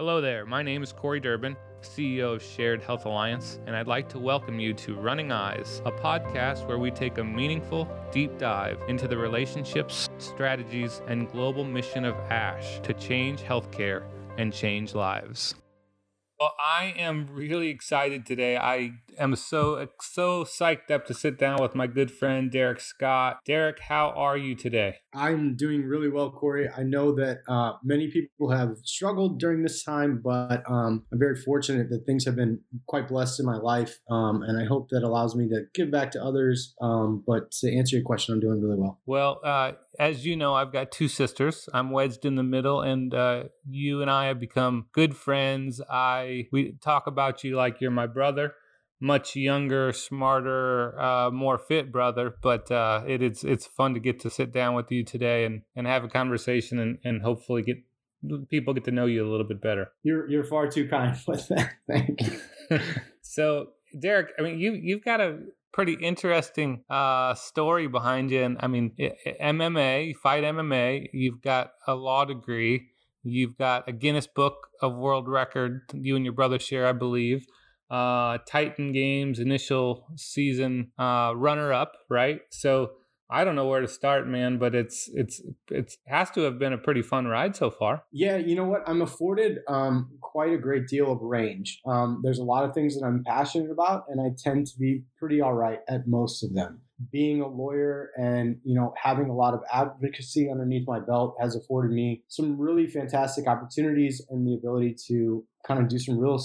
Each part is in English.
Hello there, my name is Corey Durbin, CEO of Shared Health Alliance, and I'd like to welcome you to Running Eyes, a podcast where we take a meaningful, deep dive into the relationships, strategies, and global mission of ASH to change healthcare and change lives. Well, I am really excited today. I am so so psyched up to sit down with my good friend Derek Scott. Derek, how are you today? I'm doing really well, Corey. I know that uh, many people have struggled during this time, but um, I'm very fortunate that things have been quite blessed in my life, um, and I hope that allows me to give back to others. Um, but to answer your question, I'm doing really well. Well, uh, as you know, I've got two sisters. I'm wedged in the middle, and uh, you and I have become good friends. I we talk about you like you're my brother much younger, smarter, uh, more fit brother. But uh, it is it's fun to get to sit down with you today and, and have a conversation and, and hopefully get people get to know you a little bit better. You're you're far too kind with that. Thank you. so Derek, I mean you you've got a pretty interesting uh, story behind you, and I mean MMA, you fight MMA. You've got a law degree. You've got a Guinness Book of World Record. You and your brother share, I believe uh, Titan Games initial season uh, runner up, right? So I don't know where to start, man, but it's it's it's has to have been a pretty fun ride so far. Yeah, you know what? I'm afforded um, quite a great deal of range. Um, there's a lot of things that I'm passionate about, and I tend to be pretty all right at most of them. Being a lawyer and you know having a lot of advocacy underneath my belt has afforded me some really fantastic opportunities and the ability to kind of do some real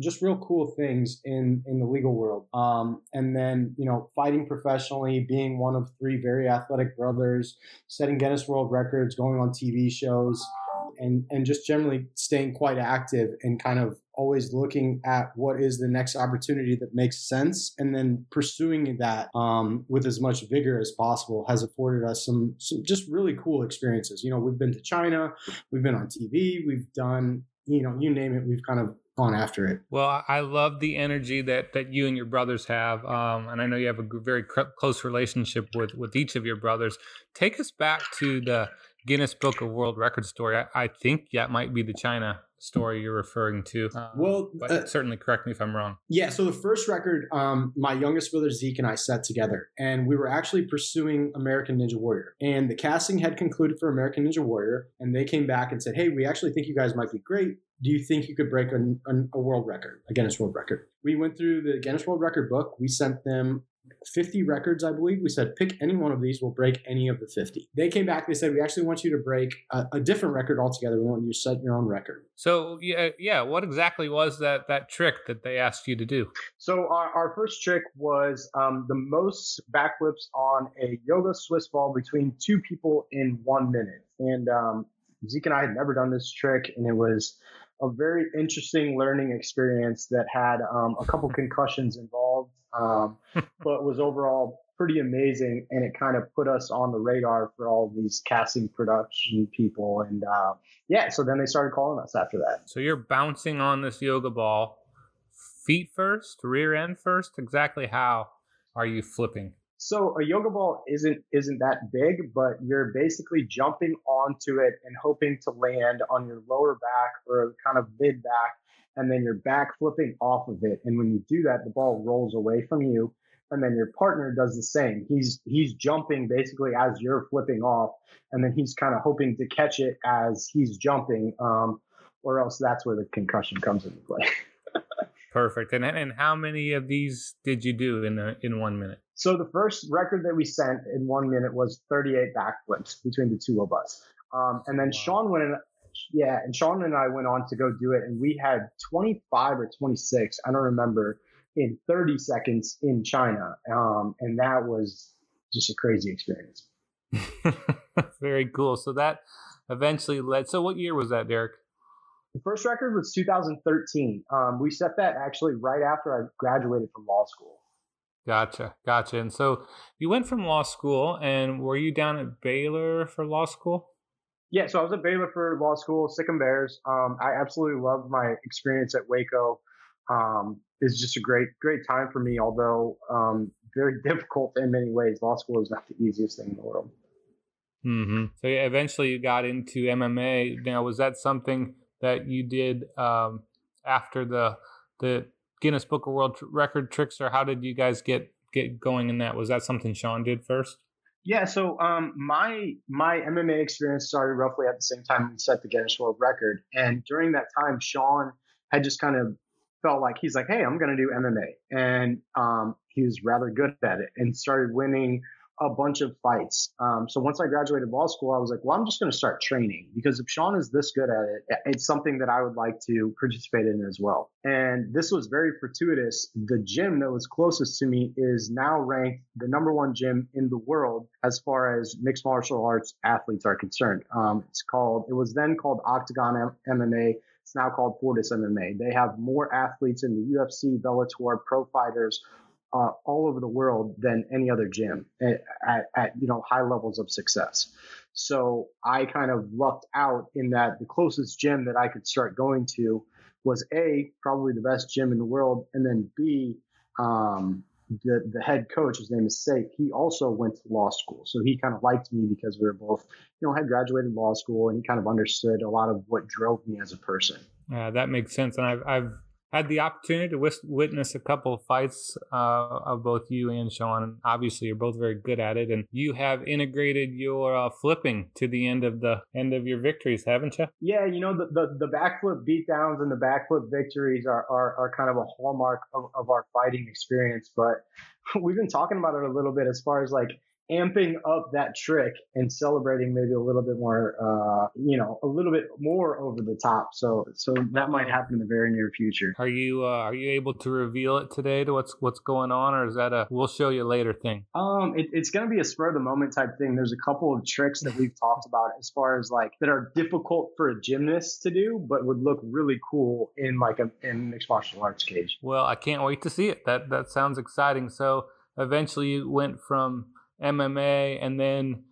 just real cool things in in the legal world. Um, and then you know, fighting professionally, being one of three very athletic brothers, setting Guinness World Records, going on TV shows, and and just generally staying quite active and kind of always looking at what is the next opportunity that makes sense and then pursuing that um, with as much vigor as possible has afforded us some, some just really cool experiences you know we've been to china we've been on tv we've done you know you name it we've kind of on after it. Well, I love the energy that that you and your brothers have, um, and I know you have a very close relationship with with each of your brothers. Take us back to the Guinness Book of World Records story. I, I think that might be the China story you're referring to. Uh, well, but uh, certainly correct me if I'm wrong. Yeah. So the first record, um, my youngest brother Zeke and I set together, and we were actually pursuing American Ninja Warrior, and the casting had concluded for American Ninja Warrior, and they came back and said, "Hey, we actually think you guys might be great do you think you could break a, a, a, world record, a Guinness World Record? We went through the Guinness World Record book. We sent them 50 records, I believe. We said, pick any one of these, we'll break any of the 50. They came back, they said, we actually want you to break a, a different record altogether. We want you to set your own record. So, yeah, yeah, what exactly was that that trick that they asked you to do? So, our, our first trick was um, the most backflips on a yoga Swiss ball between two people in one minute. And um, Zeke and I had never done this trick, and it was a very interesting learning experience that had um, a couple concussions involved, um, but was overall pretty amazing. And it kind of put us on the radar for all these casting production people. And uh, yeah, so then they started calling us after that. So you're bouncing on this yoga ball, feet first, rear end first. Exactly how are you flipping? So a yoga ball isn't isn't that big, but you're basically jumping onto it and hoping to land on your lower back or kind of mid back, and then you're back flipping off of it. And when you do that, the ball rolls away from you, and then your partner does the same. He's he's jumping basically as you're flipping off, and then he's kind of hoping to catch it as he's jumping, um, or else that's where the concussion comes into play. Perfect. And and how many of these did you do in a, in one minute? So the first record that we sent in one minute was 38 backflips between the two of us. Um, and then wow. Sean went in, yeah, and Sean and I went on to go do it, and we had 25 or 26, I don't remember, in 30 seconds in China, um, and that was just a crazy experience. Very cool. So that eventually led. So what year was that, Derek? The first record was 2013. Um, we set that actually right after I graduated from law school. Gotcha, gotcha. And so you went from law school, and were you down at Baylor for law school? Yeah, so I was at Baylor for law school, Sic 'em Bears. Um, I absolutely loved my experience at Waco. Um, it's just a great, great time for me, although um, very difficult in many ways. Law school is not the easiest thing in the world. Mm-hmm. So yeah, eventually you got into MMA. Now, was that something that you did um, after the the Guinness Book of World Record tricks, or how did you guys get get going in that? Was that something Sean did first? Yeah, so um, my my MMA experience started roughly at the same time we set the Guinness World Record, and during that time, Sean had just kind of felt like he's like, hey, I'm going to do MMA, and um, he was rather good at it, and started winning a bunch of fights. Um, so once I graduated law school, I was like, well, I'm just going to start training because if Sean is this good at it, it's something that I would like to participate in as well. And this was very fortuitous. The gym that was closest to me is now ranked the number one gym in the world as far as mixed martial arts athletes are concerned. Um, it's called, it was then called Octagon M- MMA. It's now called Fortis MMA. They have more athletes in the UFC, Bellator, pro fighters, uh, all over the world than any other gym at, at, at, you know high levels of success. So I kind of lucked out in that the closest gym that I could start going to was a probably the best gym in the world, and then b um, the the head coach, his name is Sayif. He also went to law school, so he kind of liked me because we were both you know had graduated law school, and he kind of understood a lot of what drove me as a person. Uh, that makes sense, and I've I've had the opportunity to witness a couple of fights uh, of both you and Sean, obviously you're both very good at it. And you have integrated your uh, flipping to the end of the end of your victories, haven't you? Yeah, you know the the, the backflip beatdowns and the backflip victories are, are are kind of a hallmark of, of our fighting experience. But we've been talking about it a little bit as far as like amping up that trick and celebrating maybe a little bit more, uh, you know, a little bit more over the top. So, so that might happen in the very near future. Are you, uh, are you able to reveal it today to what's, what's going on or is that a, we'll show you later thing? Um, it, it's going to be a spur of the moment type thing. There's a couple of tricks that we've talked about as far as like that are difficult for a gymnast to do, but would look really cool in like a, in mixed martial arts cage. Well, I can't wait to see it. That, that sounds exciting. So eventually you went from, MMA, and then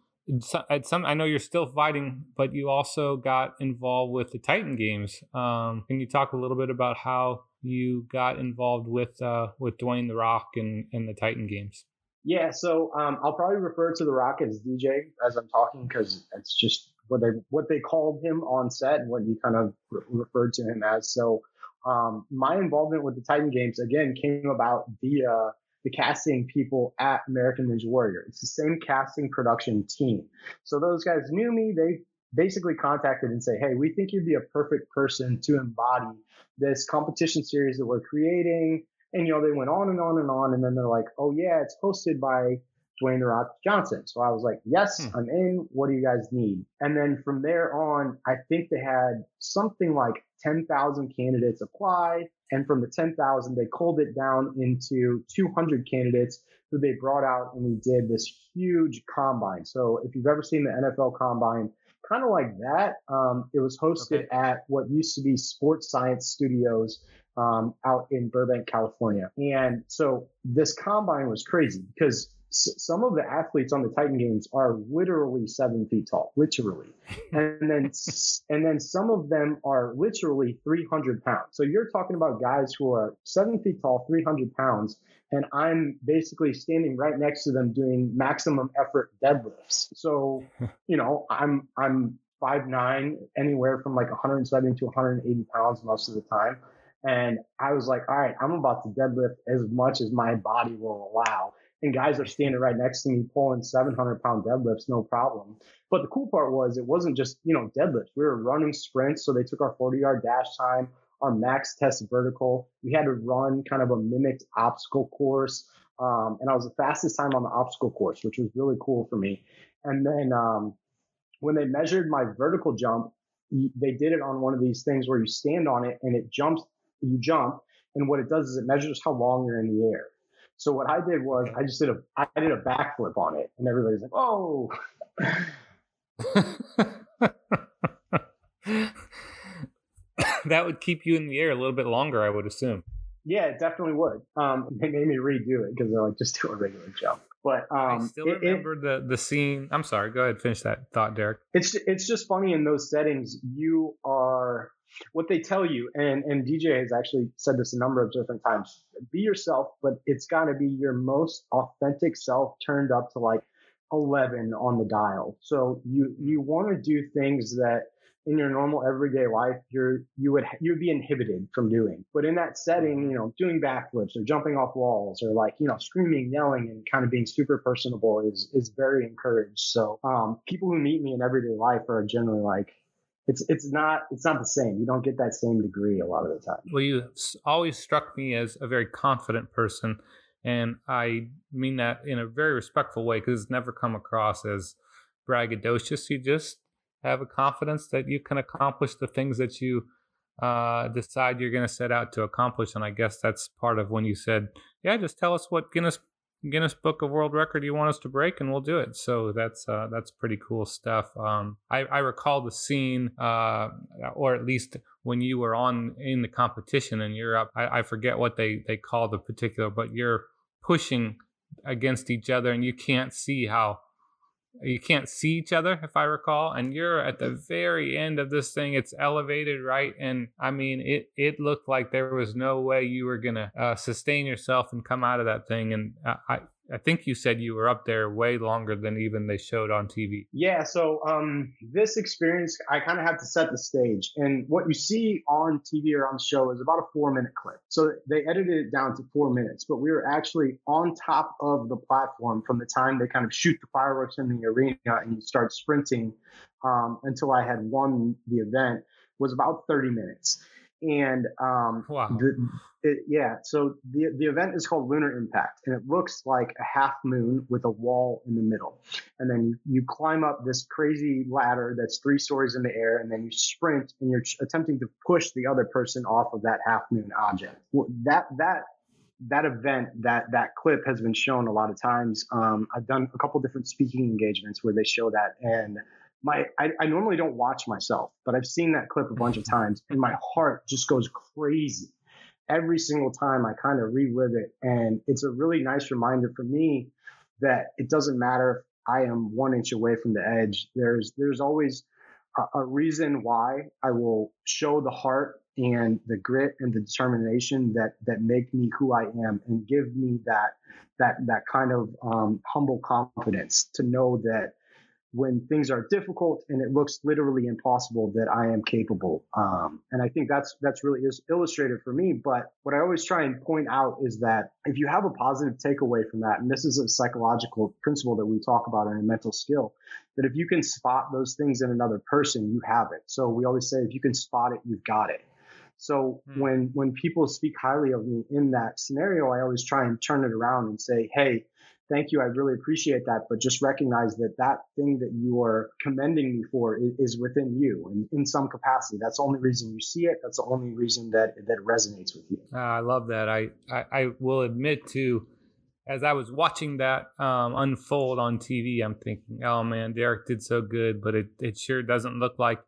at some I know you're still fighting, but you also got involved with the Titan Games. Um, can you talk a little bit about how you got involved with uh, with Dwayne the Rock and, and the Titan Games? Yeah, so um, I'll probably refer to the Rock as DJ as I'm talking because it's just what they what they called him on set and what you kind of re- referred to him as. So um, my involvement with the Titan Games again came about via the casting people at American Ninja Warrior. It's the same casting production team. So those guys knew me. They basically contacted and say, Hey, we think you'd be a perfect person to embody this competition series that we're creating. And, you know, they went on and on and on. And then they're like, Oh yeah, it's hosted by Dwayne The Rock Johnson. So I was like, yes, hmm. I'm in. What do you guys need? And then from there on, I think they had something like 10,000 candidates apply. And from the 10,000, they culled it down into 200 candidates who they brought out and we did this huge combine. So if you've ever seen the NFL combine, kind of like that, um, it was hosted okay. at what used to be Sports Science Studios um, out in Burbank, California. And so this combine was crazy because some of the athletes on the Titan Games are literally seven feet tall, literally, and then and then some of them are literally 300 pounds. So you're talking about guys who are seven feet tall, 300 pounds, and I'm basically standing right next to them doing maximum effort deadlifts. So you know, I'm I'm five nine, anywhere from like 170 to 180 pounds most of the time. And I was like, all right, I'm about to deadlift as much as my body will allow and guys are standing right next to me pulling 700 pound deadlifts, no problem. But the cool part was it wasn't just, you know, deadlifts. We were running sprints. So they took our 40 yard dash time, our max test vertical. We had to run kind of a mimicked obstacle course. Um, and I was the fastest time on the obstacle course, which was really cool for me. And then, um, when they measured my vertical jump, they did it on one of these things where you stand on it and it jumps, you jump. And what it does is it measures how long you're in the air. So what I did was I just did a I did a backflip on it, and everybody's like, "Oh." that would keep you in the air a little bit longer, I would assume. Yeah, it definitely would. Um, they made me redo it because they're like, just do a regular jump. But um, I still it, remember it, the the scene. I'm sorry. Go ahead, finish that thought, Derek. It's it's just funny in those settings. You are what they tell you, and, and DJ has actually said this a number of different times be yourself, but it's got to be your most authentic self turned up to like 11 on the dial. So you, you want to do things that in your normal everyday life you're you would you would be inhibited from doing. But in that setting you know doing backflips or jumping off walls or like you know screaming yelling and kind of being super personable is is very encouraged. So um, people who meet me in everyday life are generally like it's it's not it's not the same you don't get that same degree a lot of the time well you always struck me as a very confident person and i mean that in a very respectful way because it's never come across as braggadocious you just have a confidence that you can accomplish the things that you uh, decide you're going to set out to accomplish. And I guess that's part of when you said, "Yeah, just tell us what Guinness Guinness Book of World Record you want us to break, and we'll do it." So that's uh, that's pretty cool stuff. Um, I, I, recall the scene, uh, or at least when you were on in the competition in Europe. I, I forget what they they call the particular, but you're pushing against each other, and you can't see how you can't see each other if i recall and you're at the very end of this thing it's elevated right? And i mean it it looked like there was no way you were gonna uh, sustain yourself and come out of that thing and i I think you said you were up there way longer than even they showed on TV. Yeah, so um, this experience, I kind of had to set the stage. And what you see on TV or on the show is about a four minute clip. So they edited it down to four minutes, but we were actually on top of the platform from the time they kind of shoot the fireworks in the arena and you start sprinting um, until I had won the event was about 30 minutes. And um, wow. the, it, yeah, so the the event is called Lunar Impact, and it looks like a half moon with a wall in the middle. And then you, you climb up this crazy ladder that's three stories in the air, and then you sprint, and you're attempting to push the other person off of that half moon object. Well, that that that event, that that clip has been shown a lot of times. Um, I've done a couple different speaking engagements where they show that, and my I, I, normally don't watch myself, but I've seen that clip a bunch of times, and my heart just goes crazy every single time. I kind of relive it, and it's a really nice reminder for me that it doesn't matter if I am one inch away from the edge. There's there's always a, a reason why I will show the heart and the grit and the determination that that make me who I am and give me that that that kind of um, humble confidence to know that when things are difficult and it looks literally impossible that I am capable. Um, and I think that's that's really is illustrative for me. But what I always try and point out is that if you have a positive takeaway from that, and this is a psychological principle that we talk about in a mental skill, that if you can spot those things in another person, you have it. So we always say if you can spot it, you've got it. So hmm. when when people speak highly of me in that scenario, I always try and turn it around and say, hey, thank you. I really appreciate that. But just recognize that that thing that you are commending me for is, is within you and in some capacity. That's the only reason you see it. That's the only reason that that resonates with you. Uh, I love that. I, I, I will admit to, as I was watching that um, unfold on TV, I'm thinking, oh man, Derek did so good, but it, it sure doesn't look like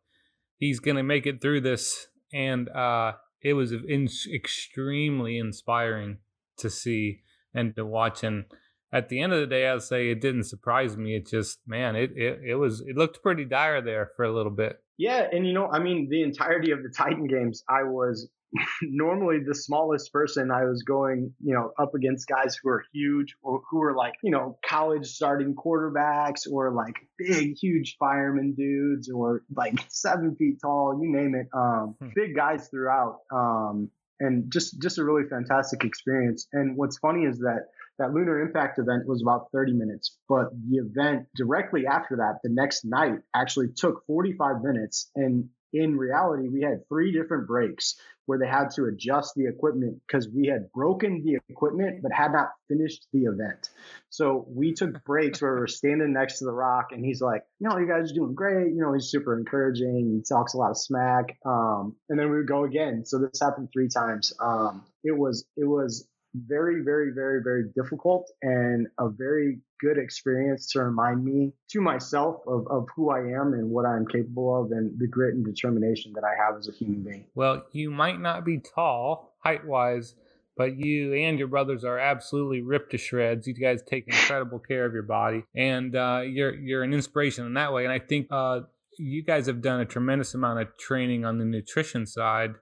he's going to make it through this. And uh, it was in, extremely inspiring to see and to watch. And at the end of the day, I'd say it didn't surprise me. It just, man, it, it, it was, it looked pretty dire there for a little bit. Yeah. And, you know, I mean, the entirety of the Titan games, I was normally the smallest person. I was going, you know, up against guys who are huge or who are like, you know, college starting quarterbacks or like big, huge fireman dudes or like seven feet tall, you name it. Um, hmm. big guys throughout. Um, and just, just a really fantastic experience. And what's funny is that that lunar impact event was about 30 minutes, but the event directly after that, the next night, actually took 45 minutes. And in reality, we had three different breaks where they had to adjust the equipment because we had broken the equipment but had not finished the event. So we took breaks where we were standing next to the rock, and he's like, "No, you guys are doing great." You know, he's super encouraging. He talks a lot of smack. Um, and then we would go again. So this happened three times. Um, it was it was very, very, very, very difficult and a very good experience to remind me to myself of, of who I am and what I'm capable of and the grit and determination that I have as a human being. Well, you might not be tall height wise, but you and your brothers are absolutely ripped to shreds. You guys take incredible care of your body, and uh, you're you're an inspiration in that way. And I think uh, you guys have done a tremendous amount of training on the nutrition side,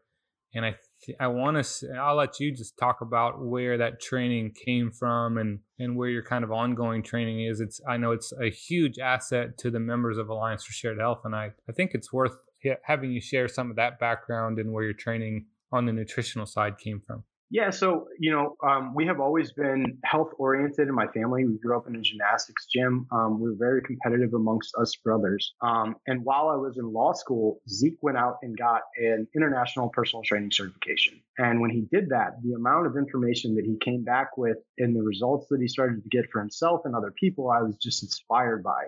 and I I want to. I'll let you just talk about where that training came from and and where your kind of ongoing training is. It's I know it's a huge asset to the members of Alliance for Shared Health, and I I think it's worth having you share some of that background and where your training on the nutritional side came from. Yeah, so you know, um, we have always been health oriented in my family. We grew up in a gymnastics gym. Um, we were very competitive amongst us brothers. Um, and while I was in law school, Zeke went out and got an international personal training certification. And when he did that, the amount of information that he came back with and the results that he started to get for himself and other people, I was just inspired by.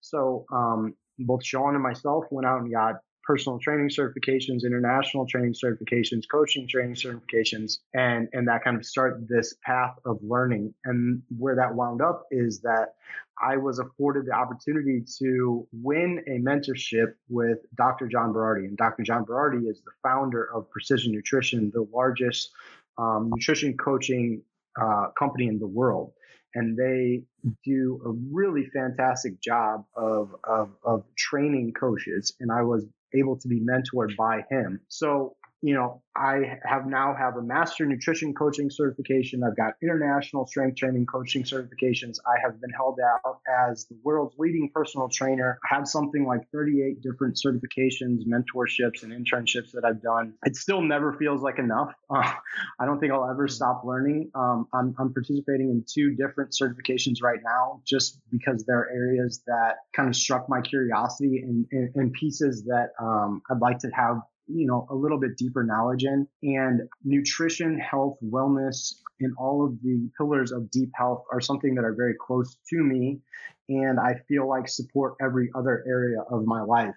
So um, both Sean and myself went out and got personal training certifications, international training certifications, coaching training certifications, and and that kind of start this path of learning. And where that wound up is that I was afforded the opportunity to win a mentorship with Dr. John Berardi. And Dr. John Berardi is the founder of Precision Nutrition, the largest um, nutrition coaching uh, company in the world and they do a really fantastic job of, of, of training coaches. And I was able to be mentored by him. So you know, I have now have a master nutrition coaching certification. I've got international strength training coaching certifications. I have been held out as the world's leading personal trainer. I have something like 38 different certifications, mentorships, and internships that I've done. It still never feels like enough. Uh, I don't think I'll ever hmm. stop learning. Um, I'm, I'm participating in two different certifications right now, just because they're areas that kind of struck my curiosity and, and, and pieces that um, I'd like to have you know, a little bit deeper knowledge in. And nutrition, health, wellness, and all of the pillars of deep health are something that are very close to me. And I feel like support every other area of my life.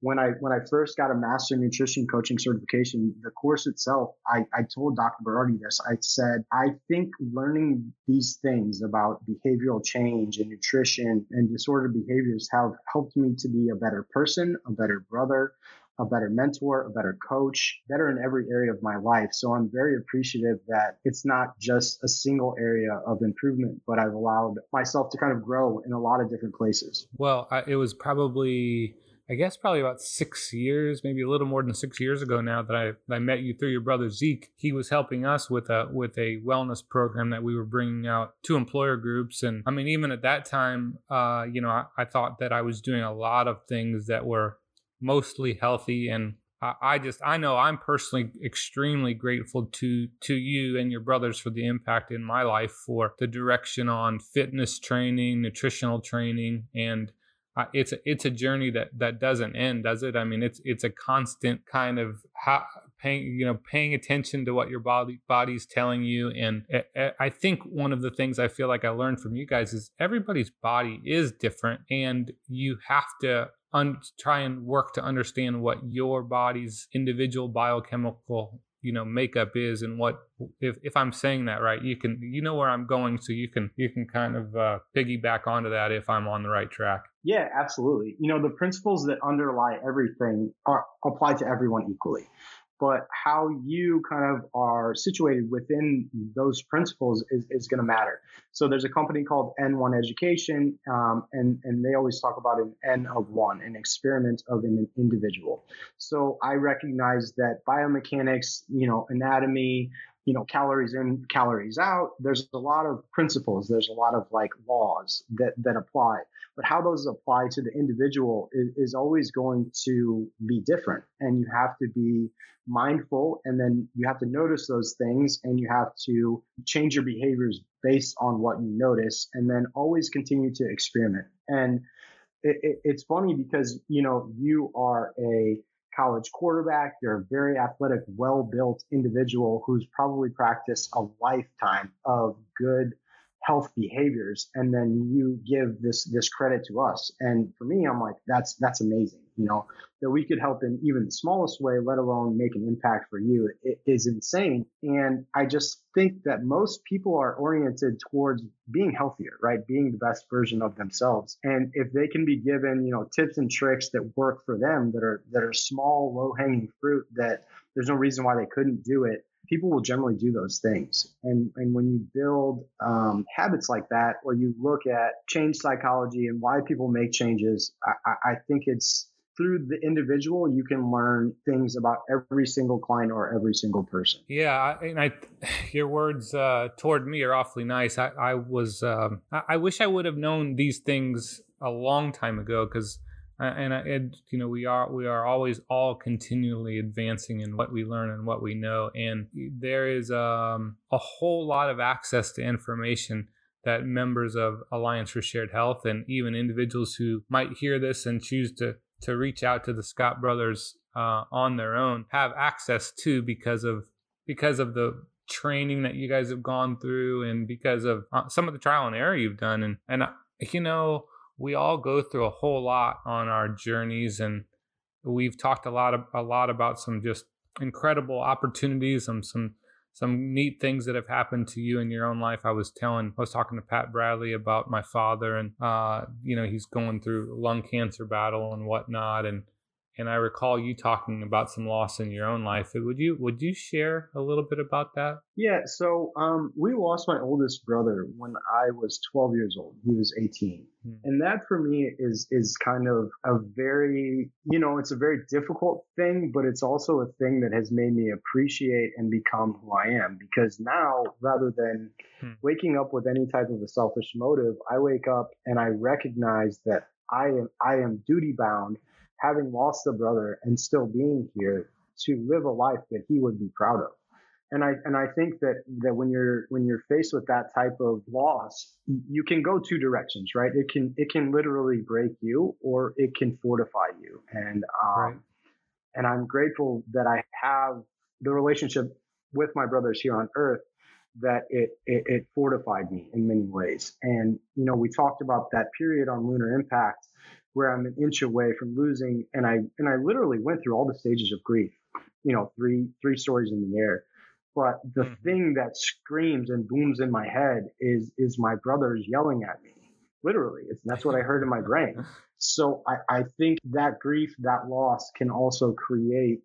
When I when I first got a master nutrition coaching certification, the course itself, I, I told Dr. Berardi this. I said, I think learning these things about behavioral change and nutrition and disordered behaviors have helped me to be a better person, a better brother, a better mentor, a better coach, better in every area of my life. So I'm very appreciative that it's not just a single area of improvement, but I've allowed myself to kind of grow in a lot of different places. Well, I, it was probably I guess probably about six years, maybe a little more than six years ago now that I, I met you through your brother Zeke. He was helping us with a with a wellness program that we were bringing out to employer groups, and I mean even at that time, uh, you know, I, I thought that I was doing a lot of things that were mostly healthy and I just I know I'm personally extremely grateful to to you and your brothers for the impact in my life for the direction on fitness training, nutritional training, and uh, it's a, it's a journey that that doesn't end, does it? I mean, it's it's a constant kind of paying you know paying attention to what your body body's telling you, and I think one of the things I feel like I learned from you guys is everybody's body is different, and you have to un- try and work to understand what your body's individual biochemical you know makeup is and what if, if i'm saying that right you can you know where i'm going so you can you can kind of uh, piggyback onto that if i'm on the right track. Yeah absolutely. You know the principles that underlie everything are apply to everyone equally but how you kind of are situated within those principles is, is going to matter. So there's a company called N1 Education, um, and, and they always talk about an N of one, an experiment of an individual. So I recognize that biomechanics, you know, anatomy, you know, calories in, calories out. There's a lot of principles. There's a lot of like laws that, that apply, but how those apply to the individual is, is always going to be different. And you have to be mindful and then you have to notice those things and you have to change your behaviors based on what you notice and then always continue to experiment. And it, it, it's funny because, you know, you are a, college quarterback. You're a very athletic, well built individual who's probably practiced a lifetime of good health behaviors and then you give this this credit to us. And for me i'm like that's that's amazing you know? That we could help in even the smallest way let alone make an impact for you it is insane. And i just think that most people are oriented towards being healthier right? Being the best version of themselves. And if they can be given you know tips and tricks that work for them that are that are small low hanging fruit that there's no reason why they couldn't do it people will generally do those things. And, and when you build um, habits like that, or you look at change psychology and why people make changes, I, I think it's through the individual you can learn things about every single client or every single person yeah and i your words uh, toward me are awfully nice i, I was um, I, I wish i would have known these things a long time ago because and, and you know we are we are always all continually advancing in what we learn and what we know. And there is um, a whole lot of access to information that members of alliance for shared health and even individuals who might hear this and choose to to reach out to the scott brothers uh, on their own have access to because of because of the training that you guys have gone through and because of uh, some of the trial and error you've done. And and uh, you know we all go through a whole lot on our journeys and we've talked a lot of, a lot about some just incredible opportunities and some some neat things that have happened to you in your own life. I was telling, I was talking to Pat Bradley about my father, and uh, you know he's going through lung cancer battle and whatnot, and and I recall you talking about some loss in your own life. Would you would you share a little bit about that? Yeah, so um, we lost my oldest brother when I was 12 years old. He was 18, hmm. and that for me is is kind of a very you know it's a very difficult thing, but it's also a thing that has made me appreciate and become who I am. Because now, rather than hmm. waking up with any type of a selfish motive, I wake up and I recognize that I am I am duty bound having lost a brother and still being here to live a life that he would be proud of. And I and I think that that when you're when you're faced with that type of loss, you can go two directions, right? It can it can literally break you, or it can fortify you. And um, right. and I'm grateful that I have the relationship with my brothers here on Earth that it, it, it fortified me in many ways. And you know, we talked about that period on Lunar Impact where I'm an inch away from losing, and I and I literally went through all the stages of grief. You know, three three stories in the air. But the mm-hmm. thing that screams and booms in my head is is my brothers yelling at me. Literally, it's, that's what I heard in my brain. So I, I think that grief, that loss, can also create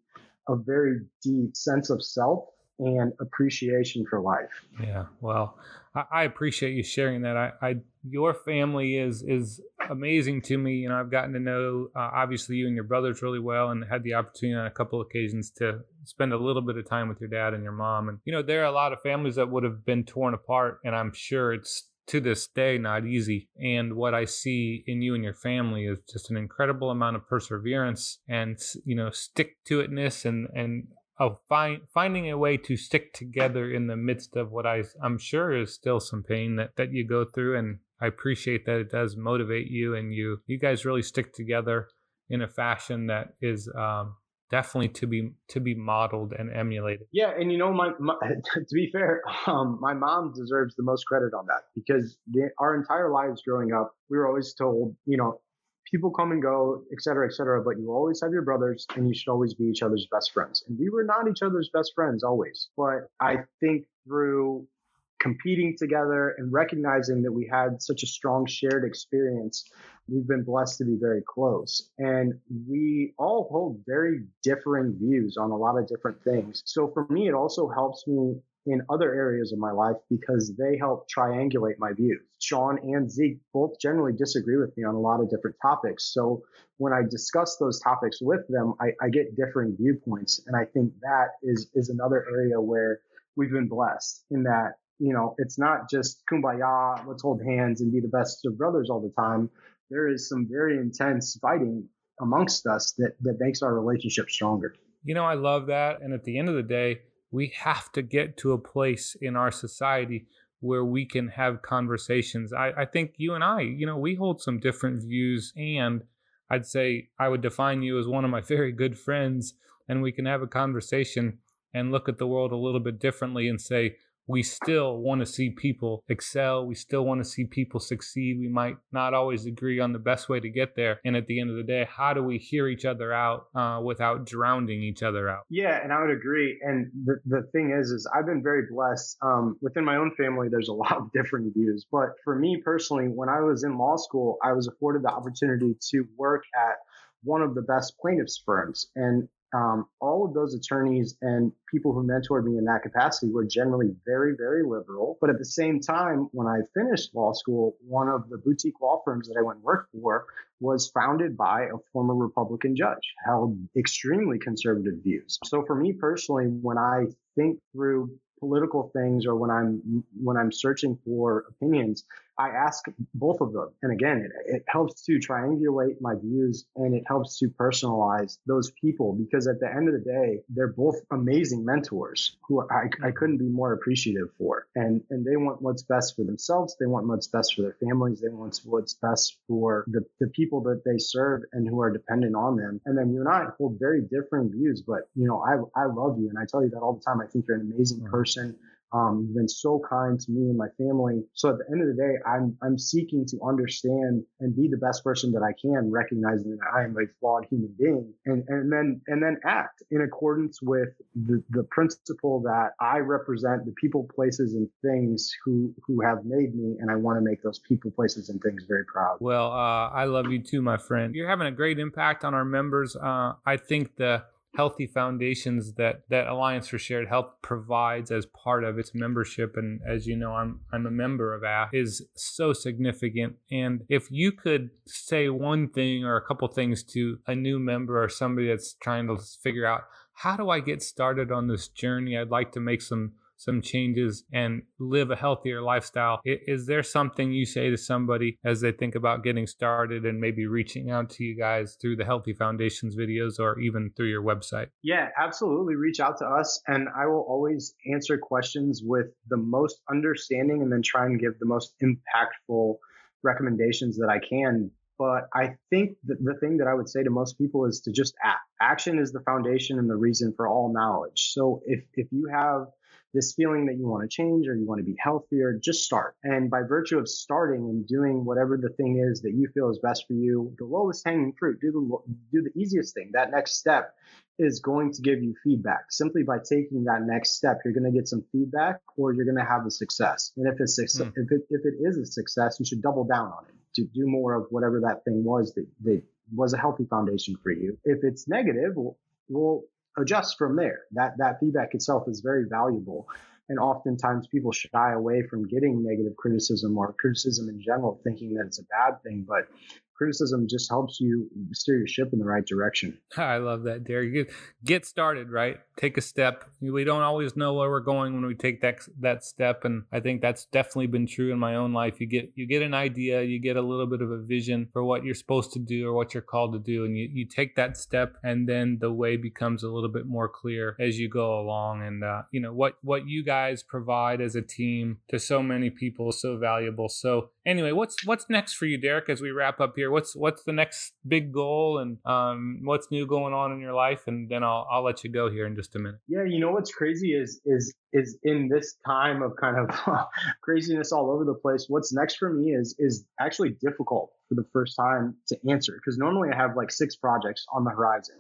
a very deep sense of self and appreciation for life. Yeah, well, I, appreciate you sharing that. I, I, your family is is amazing to me. You know, I've gotten to know uh, obviously you and your brothers really well, and had the opportunity on a couple occasions to spend a little bit of time with your dad and your mom. And you know, there are a lot of families that would have been torn apart, and I'm sure it's to this day not easy. And what I see in you and your family is just an incredible amount of perseverance and you know stick to itness and and of find, finding a way to stick together in the midst of what I, I'm sure is still some pain that, that you go through. And I appreciate that it does motivate you and you, you guys really stick together in a fashion that is, um, definitely to be to be modeled and emulated. Yeah, and you know, my, my to be fair, um, my mom deserves the most credit on that because the, our entire lives growing up, we were always told, you know, people come and go, et cetera, et cetera, but you always have your brothers and you should always be each other's best friends. And we were not each other's best friends always. But I think through competing together and recognizing that we had such a strong shared experience, we've been blessed to be very close. And we all hold very differing views on a lot of different things. So for me, it also helps me in other areas of my life because they help triangulate my views. Sean and Zeke both generally disagree with me on a lot of different topics. So when I discuss those topics with them, I, I get differing viewpoints. And I think that is, is another area where we've been blessed in that, you know, it's not just kumbaya, let's hold hands and be the best of brothers all the time. There is some very intense fighting amongst us that, that makes our relationship stronger. You know, I love that. And at the end of the day, we have to get to a place in our society where we can have conversations. I, I think you and I, you know, we hold some different views, and I'd say I would define you as one of my very good friends, and we can have a conversation and look at the world a little bit differently and say, we still want to see people excel. We still want to see people succeed. We might not always agree on the best way to get there. And at the end of the day, how do we hear each other out uh, without drowning each other out? Yeah, and I would agree. And the, the thing is, is I've been very blessed. Um, within my own family, there's a lot of different views. But for me personally, when I was in law school, I was afforded the opportunity to work at one of the best plaintiffs firms. And um, all of those attorneys and people who mentored me in that capacity were generally very, very liberal. But at the same time, when I finished law school, one of the boutique law firms that I went and worked for was founded by a former Republican judge, held extremely conservative views. So for me personally, when I think through political things or when I'm when I'm searching for opinions, I ask both of them. And again, it, it helps to triangulate my views and it helps to personalize those people because at the end of the day, they're both amazing mentors who I, I mm-hmm. couldn't be more appreciative for. And, and they want what's best for themselves. They want what's best for their families. They want what's best for the, the people that they serve and who are dependent on them. And then you and I hold very different views, but you know, I, I love you. And I tell you that all the time. I think you're an amazing mm-hmm. person. Um, you've been so kind to me and my family. So at the end of the day, I'm I'm seeking to understand and be the best person that I can, recognizing that I am a flawed human being, and and then and then act in accordance with the the principle that I represent the people, places, and things who who have made me, and I want to make those people, places, and things very proud. Well, uh, I love you too, my friend. You're having a great impact on our members. Uh, I think the healthy foundations that that Alliance for Shared Health provides as part of its membership. And as you know I'm I'm a member of AF is so significant. And if you could say one thing or a couple things to a new member or somebody that's trying to figure out how do I get started on this journey? I'd like to make some some changes and live a healthier lifestyle. Is there something you say to somebody as they think about getting started and maybe reaching out to you guys through the Healthy Foundations videos or even through your website? Yeah, absolutely. Reach out to us, and I will always answer questions with the most understanding and then try and give the most impactful recommendations that I can but I think the thing that I would say to most people is to just act. Action is the foundation and the reason for all knowledge. So if if you have this feeling that you want to change or you want to be healthier, just start. And by virtue of starting and doing whatever the thing is that you feel is best for you, the lowest hanging fruit, do the do the easiest thing. That next step is going to give you feedback. Simply by taking that next step, you're going to get some feedback or you're going to have a success. And if it's success, mm. if it if it is a success, you should double down on it to do more of whatever that thing was that, that was a healthy foundation for you. If it's negative, well, well adjust from there. That that feedback itself is very valuable. And oftentimes people shy away from getting negative criticism or criticism in general, thinking that it's a bad thing. But criticism just helps you steer your ship in the right direction. I love that, Derek. Get started, right? Take a step. We don't always know where we're going when we take that that step, and I think that's definitely been true in my own life. You get you get an idea, you get a little bit of a vision for what you're supposed to do or what you're called to do, and you, you take that step, and then the way becomes a little bit more clear as you go along. And uh, you know what what you guys provide as a team to so many people is so valuable. So anyway, what's what's next for you, Derek? As we wrap up here what's what's the next big goal and um, what's new going on in your life, and then I'll I'll let you go here in just a minute. Yeah, you know what's crazy is is is in this time of kind of craziness all over the place. What's next for me is is actually difficult for the first time to answer because normally I have like six projects on the horizon.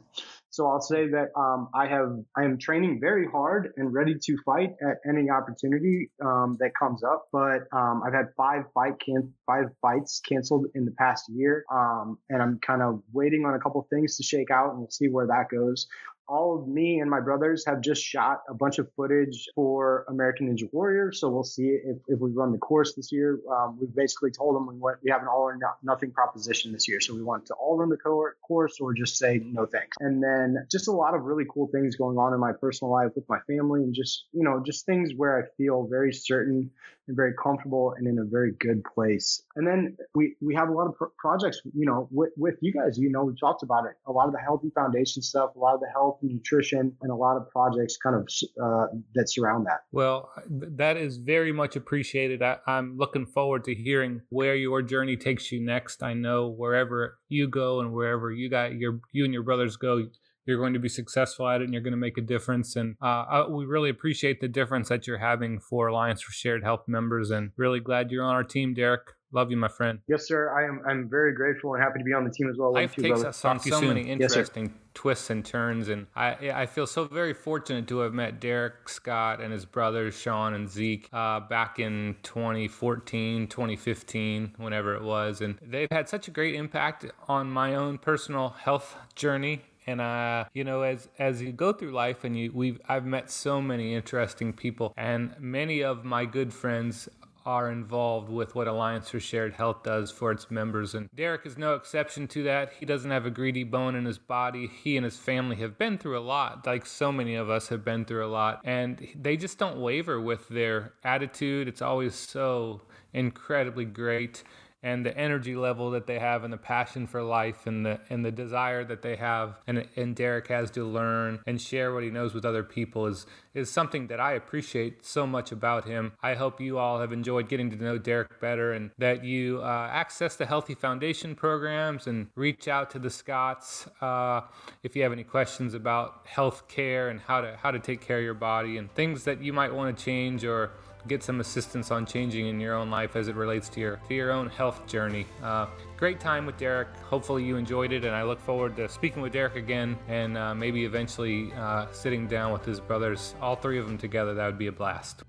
So I'll say that um, I have I am training very hard and ready to fight at any opportunity um, that comes up. But um, I've had five fight can five fights canceled in the past year, um, and I'm kind of waiting on a couple things to shake out, and we'll see where that goes all of me and my brothers have just shot a bunch of footage for American Ninja Warrior. So we'll see if, if we run the course this year. Um, we've basically told them we we have an all or nothing proposition this year. So we want to all run the course or just say no thanks. And then just a lot of really cool things going on in my personal life with my family and just, you know, just things where I feel very certain and very comfortable and in a very good place. And then we, we have a lot of pro- projects, you know, with, with you guys, you know, we talked about it, a lot of the healthy foundation stuff, a lot of the health and nutrition and a lot of projects kind of uh, that surround that. Well, that is very much appreciated. I, I'm looking forward to hearing where your journey takes you next. I know wherever you go and wherever you got your, you and your brothers go, you're going to be successful at it and you're going to make a difference. And uh, we really appreciate the difference that you're having for Alliance for Shared Health members and really glad you're on our team, Derek. Love you, my friend. Yes, sir. I am. I'm very grateful and happy to be on the team as well. Life takes brother. us on so soon. many interesting yes, twists and turns, and I I feel so very fortunate to have met Derek Scott and his brothers Sean and Zeke uh, back in 2014, 2015, whenever it was, and they've had such a great impact on my own personal health journey and uh, you know, as as you go through life, and you we've I've met so many interesting people, and many of my good friends are involved with what Alliance for Shared Health does for its members. And Derek is no exception to that. He doesn't have a greedy bone in his body. He and his family have been through a lot, like so many of us have been through a lot. And they just don't waver with their attitude. It's always so incredibly great and the energy level that they have and the passion for life and the and the desire that they have and and Derek has to learn and share what he knows with other people is is something that I appreciate so much about him. I hope you all have enjoyed getting to know Derek better and that you uh, access the Healthy Foundation programs and reach out to the Scotts uh, if you have any questions about health care and how to how to take care of your body and things that you might want to change or get some assistance on changing in your own life as it relates to your to your own health journey. Uh, great time with Derek. Hopefully you enjoyed it, and I look forward to speaking with Derek again, and uh, maybe eventually uh, sitting down with his brothers, all three of them together. That would be a blast.